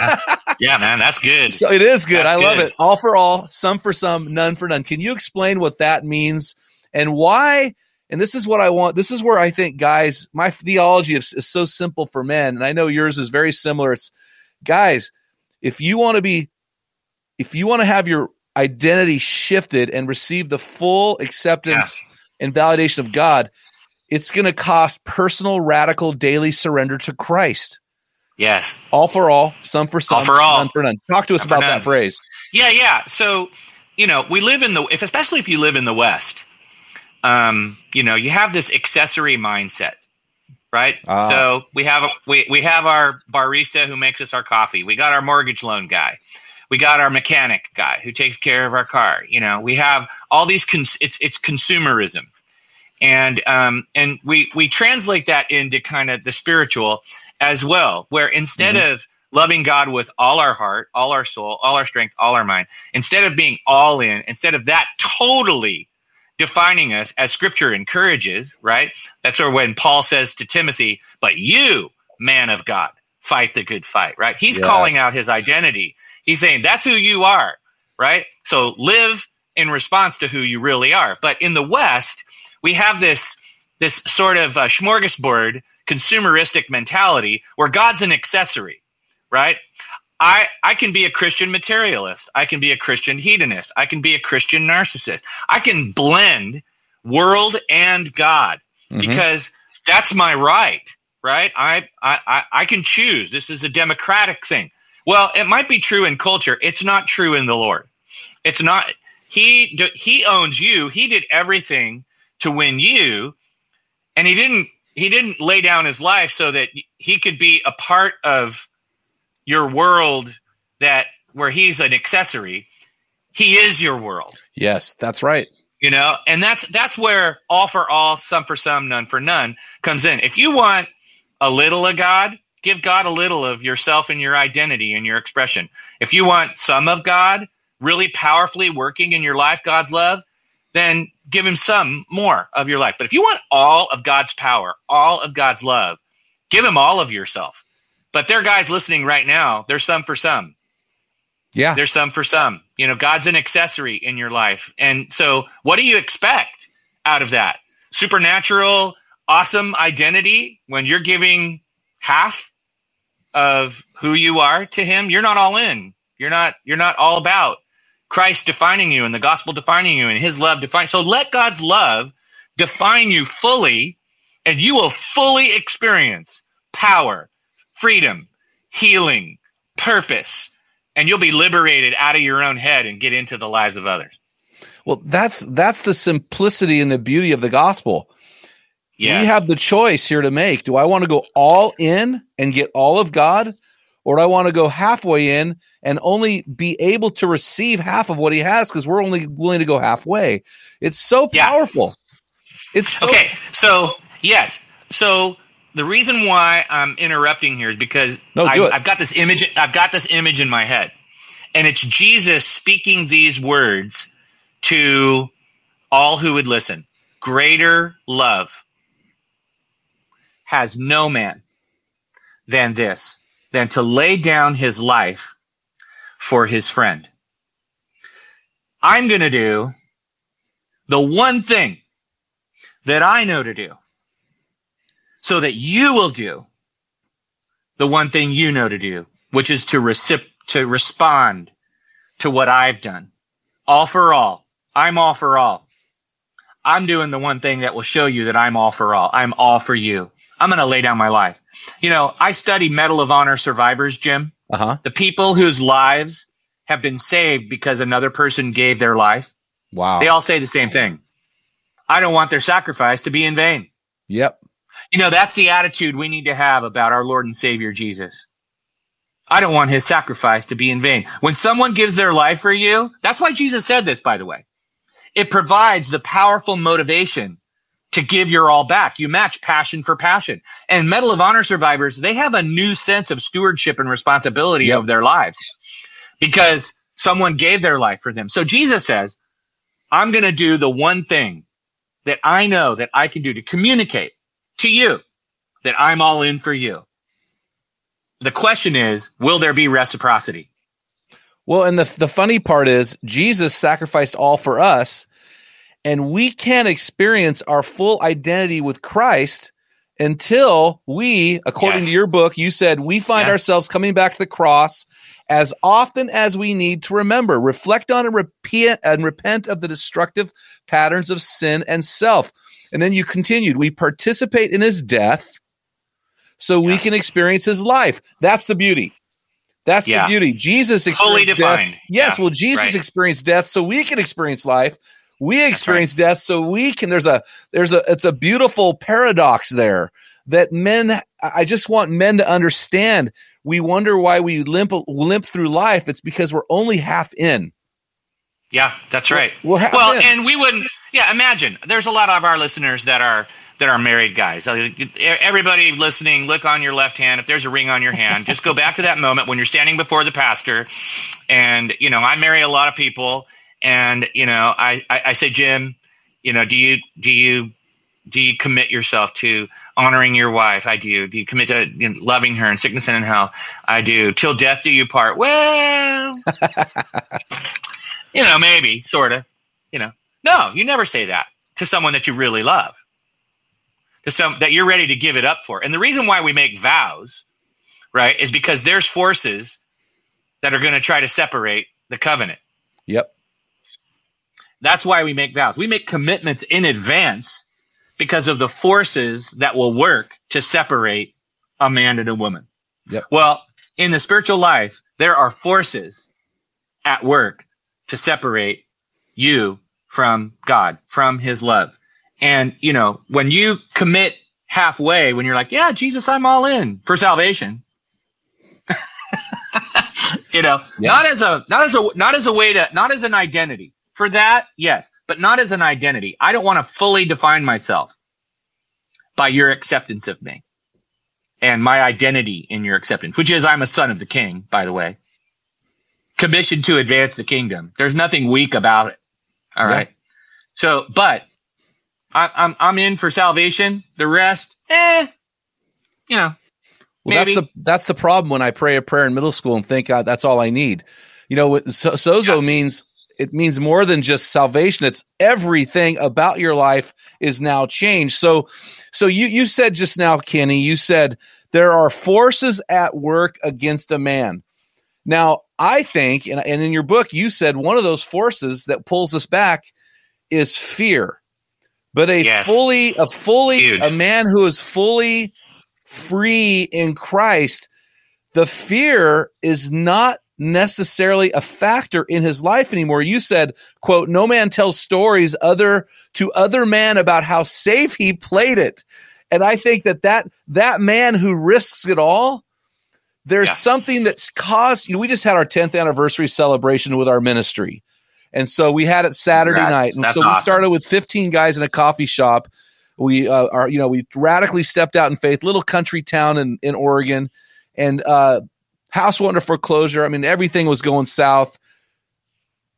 Yeah, man, that's good. so it is good. That's I love good. it. All for all, some for some, none for none. Can you explain what that means and why? And this is what I want. This is where I think, guys, my theology is, is so simple for men, and I know yours is very similar. It's, guys, if you want to be, if you want to have your identity shifted and receive the full acceptance and validation of God, it's going to cost personal, radical, daily surrender to Christ. Yes. All for all, some for some, All for all. none for none. Talk to us None about that phrase. Yeah, yeah. So, you know, we live in the if especially if you live in the West, um, you know, you have this accessory mindset, right? Ah. So we have a, we we have our barista who makes us our coffee. We got our mortgage loan guy. We got our mechanic guy who takes care of our car. You know, we have all these. Cons- it's it's consumerism, and um and we we translate that into kind of the spiritual as well, where instead of loving God with all our heart, all our soul, all our strength, all our mind, instead of being all in, instead of that totally defining us as scripture encourages, right? That's where when Paul says to Timothy, but you, man of God, fight the good fight, right? He's Yes. calling out his identity. He's saying that's who you are, right? So live in response to who you really are. But in the West, we have this this sort of uh, smorgasbord consumeristic mentality where God's an accessory, right? I I can be a Christian materialist. I can be a Christian hedonist. I can be a Christian narcissist. I can blend world and God Mhm. because that's my right, right? I I I can choose. This is a democratic thing. Well, it might be true in culture. It's not true in the Lord. It's not. He he owns you. He did everything to win you, and he didn't he didn't lay down his life so that he could be a part of your world that where he's an accessory. He is your world Yes, that's right. you know and that's that's where all for all some for some none for none comes in if you want a little of god give god a little of yourself and your identity and your expression if you want some of god really powerfully working in your life god's love then give him some more of your life but if you want all of god's power all of god's love give him all of yourself but there are guys listening right now there's some for some Yeah. there's some for some. You know, God's an accessory in your life. And so, what do you expect out of that? Supernatural, awesome identity when you're giving half of who you are to him, you're not all in. You're not you're not all about Christ defining you and the gospel defining you and his love defining. So let God's love define you fully and you will fully experience power, freedom, healing, purpose, and you'll be liberated out of your own head and get into the lives of others. Well, that's that's the simplicity and the beauty of the gospel. Yes. We have the choice here to make. Do I want to go all in and get all of God? Or do I want to go halfway in and only be able to receive half of what he has because we're only willing to go halfway? It's so Yeah. powerful. It's so okay, so yes, so the reason why I'm interrupting here is because No, I. I've got this image. I've got this image in my head, and it's Jesus speaking these words to all who would listen. Greater love has no man than this, than to lay down his life for his friend. I'm going to do the one thing that I know to do so that you will do the one thing you know to do, which is to recip- to respond to what I've done. All for all. I'm all for all. I'm doing the one thing that will show you that I'm all for all. I'm all for you. I'm going to lay down my life. You know, I study Medal of Honor survivors, Jim. uh huh. The people whose lives have been saved because another person gave their life. Wow. They all say the same thing. I don't want their sacrifice to be in vain. yep. You know, that's the attitude we need to have about our Lord and Savior Jesus. I don't want his sacrifice to be in vain. When someone gives their life for you, that's why Jesus said this, by the way. It provides the powerful motivation to give your all back. You match passion for passion. And Medal of Honor survivors, they have a new sense of stewardship and responsibility Yep. of their lives because someone gave their life for them. So Jesus says, I'm going to do the one thing that I know that I can do to communicate to you that I'm all in for you. The question is, will there be reciprocity? Well, and the the funny part is Jesus sacrificed all for us, and we can't experience our full identity with Christ until we, according Yes. to your book, you said we find Yeah. ourselves coming back to the cross as often as we need to remember, reflect on and repent and repent of the destructive patterns of sin and self. And then you continued, we participate in his death so we can experience his life. That's the beauty. That's Yeah. the beauty. Jesus Fully defined. death. Yes, Yeah, well, Jesus right. experienced death so we can experience life. We experience death so we can. There's a there's a it's a beautiful paradox there that men. I just want men to understand. We wonder why we limp limp through life. It's because we're only half in. Yeah, that's right. We're half well, in. and we wouldn't. Yeah, imagine there's a lot of our listeners that are that are married guys. Everybody listening, look on your left hand. If there's a ring on your hand, just go back to that moment when you're standing before the pastor. And you know, I marry a lot of people, and you know, I I, I say, Jim, you know, do you do you do you commit yourself to honoring your wife? I do. Do you commit to you know, loving her in sickness and in health? I do. Till death do you part. Well, [LAUGHS] you know, maybe, sort of. You know, no, you never say that to someone that you really love, to some that you're ready to give it up for. And the reason why we make vows, right, is because there's forces that are going to try to separate the covenant. Yep. That's why we make vows. We make commitments in advance because of the forces that will work to separate a man and a woman. Yep. Well, in the spiritual life, there are forces at work to separate you from God, from his love. And, you know, when you commit halfway, when you're like, yeah, Jesus, I'm all in for salvation. [LAUGHS] you know, Yeah. not as a, not as a, not as a way to, not as an identity for that. Yes. But not as an identity. I don't want to fully define myself by your acceptance of me and my identity in your acceptance, which is I'm a son of the king, by the way. Commissioned to advance the kingdom. There's nothing weak about it. All Yeah. right. So, but I, I'm I'm in for salvation. The rest, eh, you know, Well, Maybe. that's the that's the problem when I pray a prayer in middle school and think God, that's all I need. You know, what so, sozo Yeah. means it means more than just salvation. It's everything about your life is now changed. So, so you you said just now, Kenny, you said there are forces at work against a man. Now, I think, and, and in your book, you said one of those forces that pulls us back is fear. But a Yes. fully, a fully, Huge. a man who is fully free in Christ, the fear is not necessarily a factor in his life anymore. You said, quote, no man tells stories other to other man about how safe he played it. And I think that that, that man who risks it all, there's Yeah. something that's caused, you know, we just had our 10th anniversary celebration with our ministry. And so we had it Saturday Congrats. night. And That's so we awesome. started with 15 guys in a coffee shop. We uh, are, you know, we radically stepped out in faith, little country town in, in Oregon and uh, house went foreclosure. I mean, everything was going south.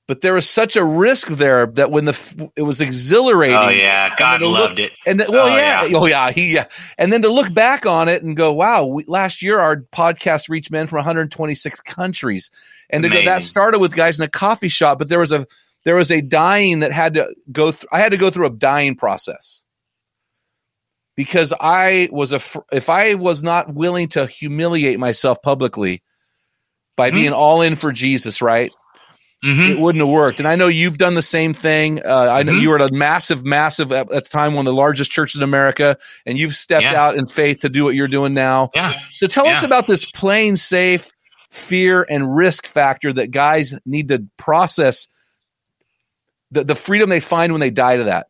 But there was such a risk there that when the f- it was exhilarating. oh yeah, God to look- loved it. And then, well, Oh, yeah. yeah. oh yeah, he yeah, and then to look back on it and go, wow, we, last year our podcast reached men from 126 countries, and to go, that started with guys in a coffee shop, but there was a there was a dying that had to go through. I had to go through a dying process because I was a if I was not willing to humiliate myself publicly by Mhm. being all in for Jesus, right? hmm it wouldn't have worked. And I know you've done the same thing. Uh, I know Mhm. you were at a massive, massive at, the time one of the largest churches in America, and you've stepped Yeah. out in faith to do what you're doing now. Yeah. So tell us about this plain safe fear and risk factor that guys need to process the, the freedom they find when they die to that.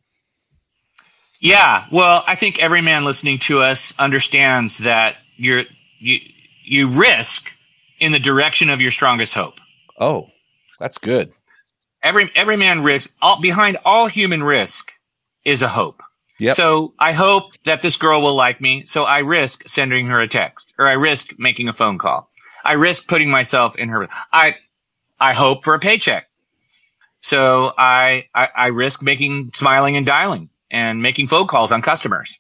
Yeah, well, I think every man listening to us understands that you're you you risk in the direction of your strongest hope. Oh, that's good. Every every man risks all behind all human risk is a hope. Yep. So I hope that this girl will like me, so I risk sending her a text or I risk making a phone call. I risk putting myself in her I I hope for a paycheck. So I I, I risk making smiling and dialing and making phone calls on customers.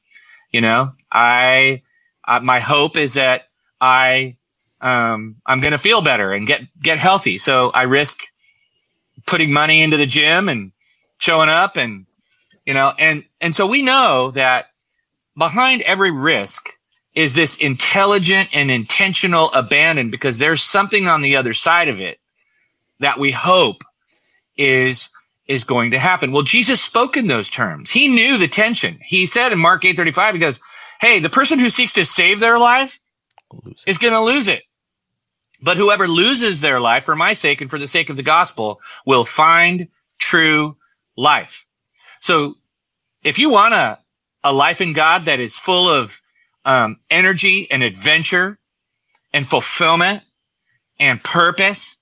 You know, I uh, my hope is that I um, I'm going to feel better and get get healthy. So I risk putting money into the gym and showing up and you know and and so we know that behind every risk is this intelligent and intentional abandon because there's something on the other side of it that we hope is is going to happen. Well, Jesus spoke in those terms. He knew the tension. He said in Mark 8:35 he goes, hey, the person who seeks to save their life is going to lose it. But whoever loses their life for my sake and for the sake of the gospel will find true life. So if you want a, a life in God that is full of um, energy and adventure and fulfillment and purpose,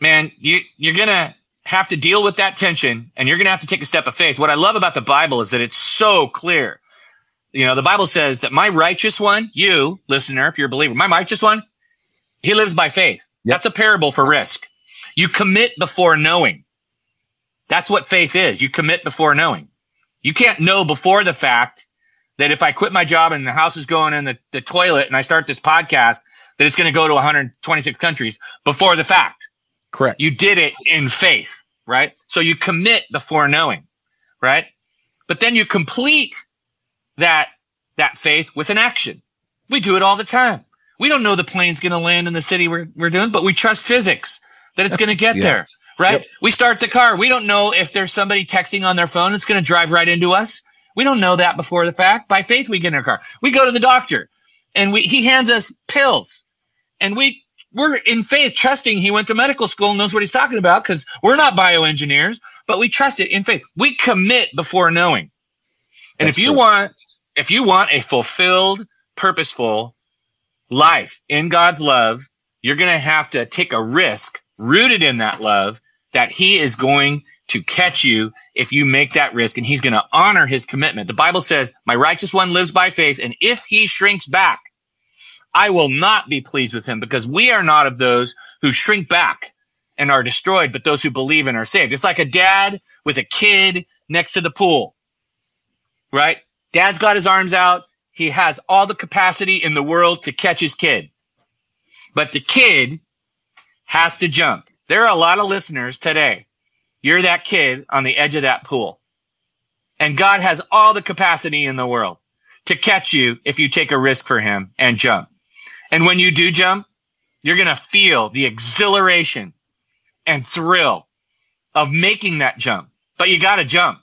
man, you, you're going to have to deal with that tension and you're going to have to take a step of faith. What I love about the Bible is that it's so clear. You know, the Bible says that my righteous one, you listener, if you're a believer, my righteous one, he lives by faith. Yep. That's a parable for risk. You commit before knowing. That's what faith is. You commit before knowing. You can't know before the fact that if I quit my job and the house is going in the, the toilet and I start this podcast, that it's going to go to 126 countries before the fact. Correct. You did it in faith, right? So you commit before knowing, right? But then you complete that that faith with an action. We do it all the time. We don't know the plane's going to land in the city we're, we're doing, but we trust physics that it's going to get yeah. there, right? Yep. We start the car. We don't know if there's somebody texting on their phone. It's going to drive right into us. We don't know that before the fact. By faith, we get in our car. We go to the doctor and we, he hands us pills and we, we're in faith, trusting he went to medical school and knows what he's talking about because we're not bioengineers, but we trust it in faith. We commit before knowing. And That's if you true. want, if you want a fulfilled, purposeful, life in God's love, you're going to have to take a risk rooted in that love that he is going to catch you if you make that risk and he's going to honor his commitment. The Bible says, my righteous one lives by faith. And if he shrinks back, I will not be pleased with him because we are not of those who shrink back and are destroyed, but those who believe and are saved. It's like a dad with a kid next to the pool, right? Dad's got his arms out he has all the capacity in the world to catch his kid. But the kid has to jump. There are a lot of listeners today. You're that kid on the edge of that pool. And God has all the capacity in the world to catch you if you take a risk for him and jump. And when you do jump, you're going to feel the exhilaration and thrill of making that jump. But you got to jump.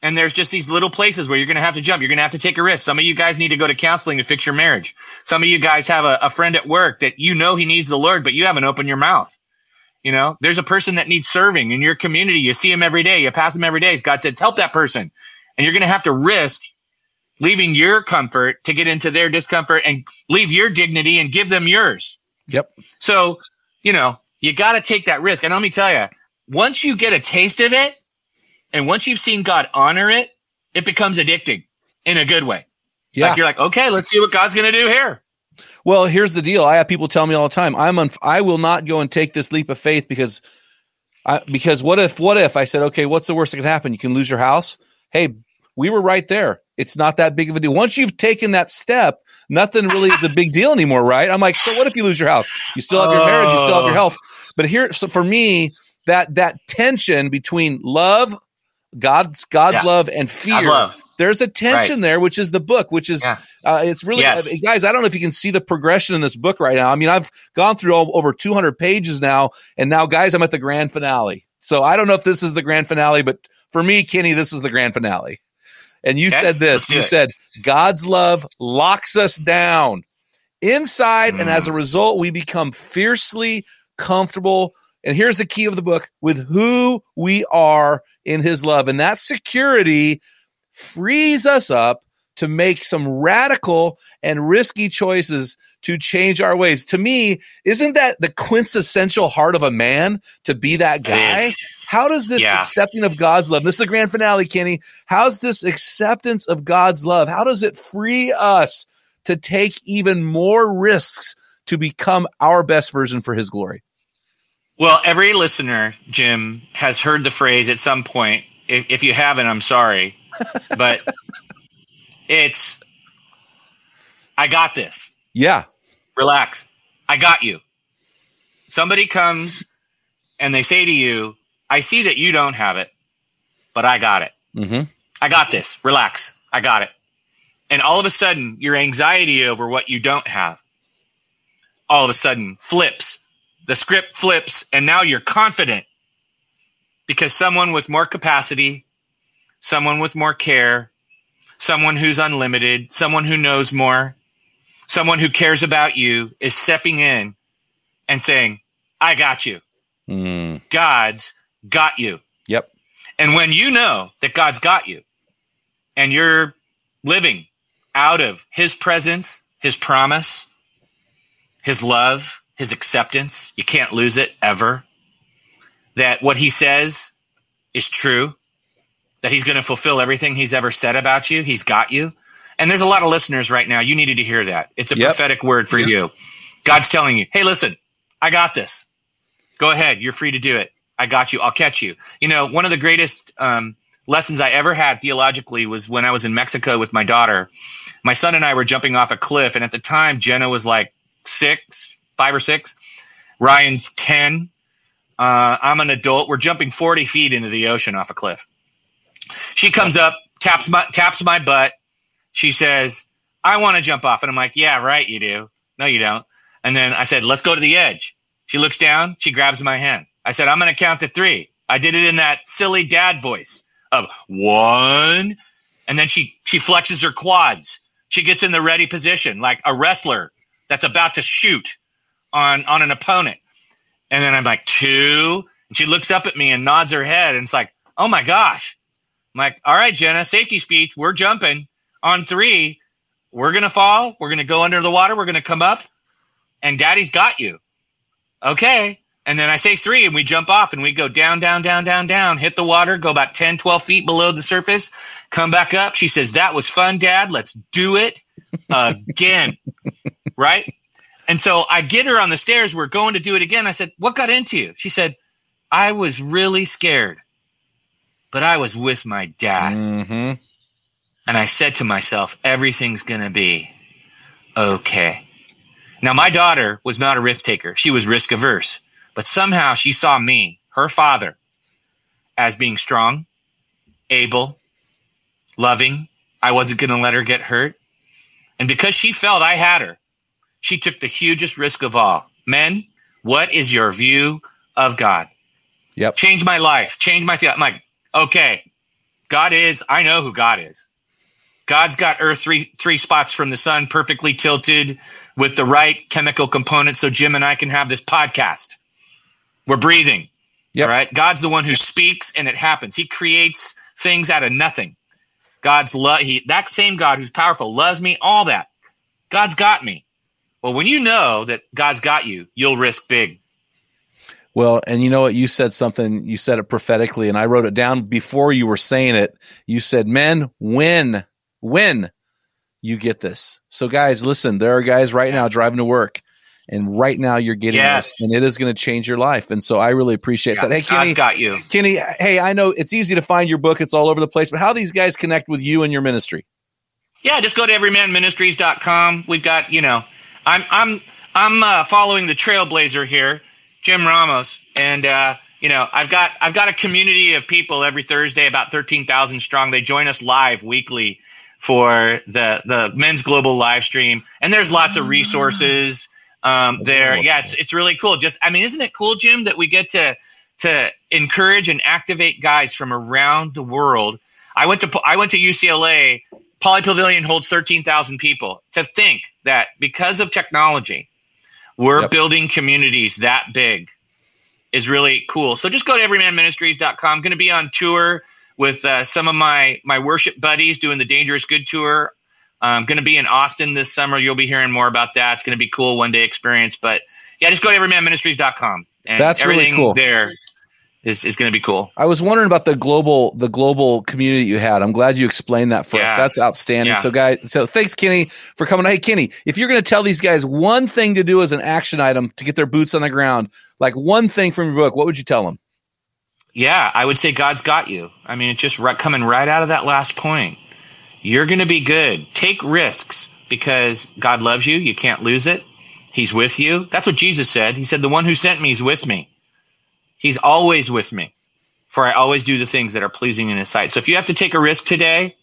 And there's just these little places where you're going to have to jump. You're going to have to take a risk. Some of you guys need to go to counseling to fix your marriage. Some of you guys have a, a friend at work that you know he needs the Lord, but you haven't opened your mouth. You know, there's a person that needs serving in your community. You see him every day. You pass him every day. God says, help that person. And you're going to have to risk leaving your comfort to get into their discomfort and leave your dignity and give them yours. Yep. So, you know, you got to take that risk. And let me tell you, once you get a taste of it, and once you've seen God honor it, it becomes addicting in a good way. Yeah. Like you're like, okay, let's see what God's going to do here. Well, here's the deal. I have people tell me all the time, I'm un- I will not go and take this leap of faith because I, because what if what if I said, okay, what's the worst that can happen? You can lose your house. Hey, we were right there. It's not that big of a deal. Once you've taken that step, nothing really is a big deal anymore, right? I'm like, so what if you lose your house? You still have your marriage, you still have your health. But here, so for me, that that tension between love, God's God's yeah. love and fear. Love. There's a tension right. there, which is the book, which is yeah. uh, it's really yes. uh, guys. I don't know if you can see the progression in this book right now. I mean, I've gone through all, over 200 pages now, and now, guys, I'm at the grand finale. So I don't know if this is the grand finale, but for me, Kenny, this is the grand finale. And you okay. said this. You said God's love locks us down inside, mm. and as a mm. result, we become fiercely comfortable and here's the key of the book with who we are in his love. And that security frees us up to make some radical and risky choices to change our ways. To me, isn't that the quintessential heart of a man to be that guy? How does this yeah. accepting of God's love, this is the grand finale, Kenny. How's this acceptance of God's love? How does it free us to take even more risks to become our best version for his glory? Well, every listener, Jim, has heard the phrase at some point. If, if you haven't, I'm sorry, [LAUGHS] but it's I got this. Yeah. Relax. I got you. Somebody comes and they say to you, I see that you don't have it, but I got it. Mm-hmm. I got this. Relax. I got it. And all of a sudden, your anxiety over what you don't have all of a sudden flips the script flips and now you're confident because someone with more capacity, someone with more care, someone who's unlimited, someone who knows more, someone who cares about you is stepping in and saying, I got you. Mm. God's got you. Yep. And when you know that God's got you and you're living out of his presence, his promise, his love, his acceptance, you can't lose it ever. That what he says is true, that he's going to fulfill everything he's ever said about you. He's got you. And there's a lot of listeners right now. You needed to hear that. It's a Yep. prophetic word for you. God's telling you, hey, listen, I got this. Go ahead. You're free to do it. I got you. I'll catch you. You know, one of the greatest um, lessons I ever had theologically was when I was in Mexico with my daughter. My son and I were jumping off a cliff, and at the time, Jenna was like six, five or six. Ryan's 10. Uh, I'm an adult. We're jumping 40 feet into the ocean off a cliff. She comes up, taps my taps my butt. She says, "I want to jump off," and I'm like, "Yeah, right, you do. No, you don't." And then I said, "Let's go to the edge." She looks down. She grabs my hand. I said, "I'm going to count to three. I did it in that silly dad voice of one, and then she she flexes her quads. She gets in the ready position like a wrestler that's about to shoot on on an opponent. And then I'm like two, and she looks up at me and nods her head, and it's like, "Oh my gosh!" I'm like, "All right, Jenna, safety speech. We're jumping on three. We're gonna fall. We're gonna go under the water. We're gonna come up, and Daddy's got you." Okay. And then I say three, and we jump off, and we go down, down, down, down, down, hit the water, go about 10, 12 feet below the surface, come back up. She says, That was fun, Dad. Let's do it again. [LAUGHS] right? And so I get her on the stairs. We're going to do it again. I said, What got into you? She said, I was really scared, but I was with my dad. hmm And I said to myself, Everything's going to be okay. Now, my daughter was not a risk taker. She was risk averse, but somehow she saw me, her father, as being strong, able, loving. I wasn't going to let her get hurt. And because she felt I had her, she took the hugest risk of all. Men, what is your view of God? Yep. Change my life, change my. I'm like, okay, God is. I know who God is. God's got Earth three three spots from the sun, perfectly tilted, with the right chemical components, so Jim and I can have this podcast. We're breathing. Yep. All right. God's the one who speaks, and it happens. He creates things out of nothing. God's love. He that same God who's powerful loves me. All that. God's got me. Well, when you know that God's got you, you'll risk big. Well, and you know what? You said something, you said it prophetically, and I wrote it down before you were saying it. You said, Men, when, when you get this. So, guys, listen, there are guys right now driving to work, and right now you're getting Yes. this, and it is going to change your life. And so I really appreciate Yeah, that. Hey, Kenny, God's got you. Kenny, hey, I know it's easy to find your book, it's all over the place, but how these guys connect with you and your ministry? Yeah, just go to everymanministries.com. We've got, you know, I'm I'm I'm uh, following the trailblazer here, Jim Ramos, and uh, you know, I've got I've got a community of people every Thursday, about thirteen thousand strong. They join us live weekly for the the men's global live stream, and there's lots of resources um, That's there. wonderful. Yeah, it's it's really cool. Just I mean, isn't it cool, Jim, that we get to to encourage and activate guys from around the world. I went to I went to UCLA. Pauley Pavilion holds thirteen thousand people. To think that because of technology, we're Yep. building communities that big is really cool. So just go to everymanministries.com. I'm going to be on tour with uh, some of my my worship buddies doing the Dangerous Good tour. Um, I'm going to be in Austin this summer. You'll be hearing more about that. It's going to be cool one day experience. But yeah, just go to everymanministries.com. And That's really everything cool. there is, is going to be cool. I was wondering about the global the global community you had. I'm glad you explained that for us. That's outstanding. Yeah. So guys, so thanks Kenny for coming. Hey Kenny, if you're going to tell these guys one thing to do as an action item to get their boots on the ground, like one thing from your book, what would you tell them? Yeah, I would say God's got you. I mean, it's just right, coming right out of that last point. You're going to be good. Take risks because God loves you. You can't lose it. He's with you. That's what Jesus said. He said, The one who sent me is with me. He's always with me, for I always do the things that are pleasing in his sight. So if you have to take a risk today,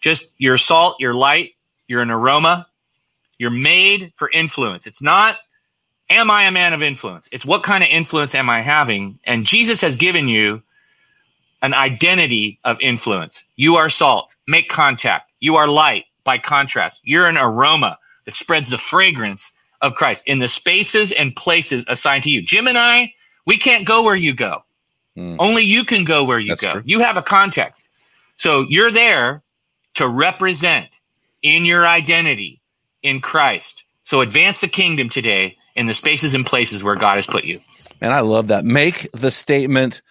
just you're salt, you're light, you're an aroma, you're made for influence. It's not, am I a man of influence? It's what kind of influence am I having? And Jesus has given you an identity of influence. You are salt. Make contact. You are light by contrast. You're an aroma that spreads the fragrance of Christ in the spaces and places assigned to you. Jim and I, we can't go where you go. Mm. Only you can go where you That's go. True. You have a context. So you're there to represent in your identity in Christ. So advance the kingdom today in the spaces and places where God has put you. And I love that. Make the statement,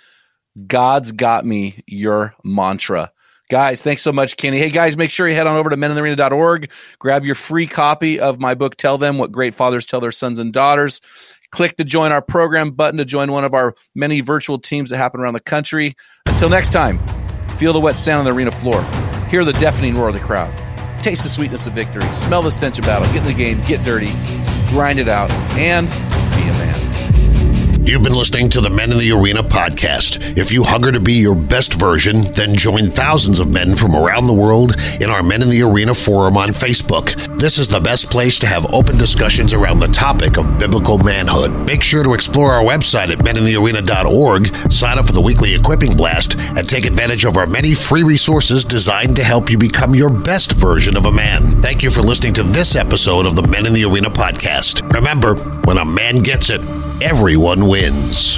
God's got me, your mantra. Guys, thanks so much, Kenny. Hey, guys, make sure you head on over to meninthearena.org. Grab your free copy of my book, Tell Them What Great Fathers Tell Their Sons and Daughters. Click the join our program button to join one of our many virtual teams that happen around the country. Until next time, feel the wet sound on the arena floor, hear the deafening roar of the crowd, taste the sweetness of victory, smell the stench of battle, get in the game, get dirty, grind it out, and. You've been listening to the Men in the Arena podcast. If you hunger to be your best version, then join thousands of men from around the world in our Men in the Arena forum on Facebook. This is the best place to have open discussions around the topic of biblical manhood. Make sure to explore our website at meninthearena.org, sign up for the weekly equipping blast, and take advantage of our many free resources designed to help you become your best version of a man. Thank you for listening to this episode of the Men in the Arena podcast. Remember, when a man gets it, everyone wins.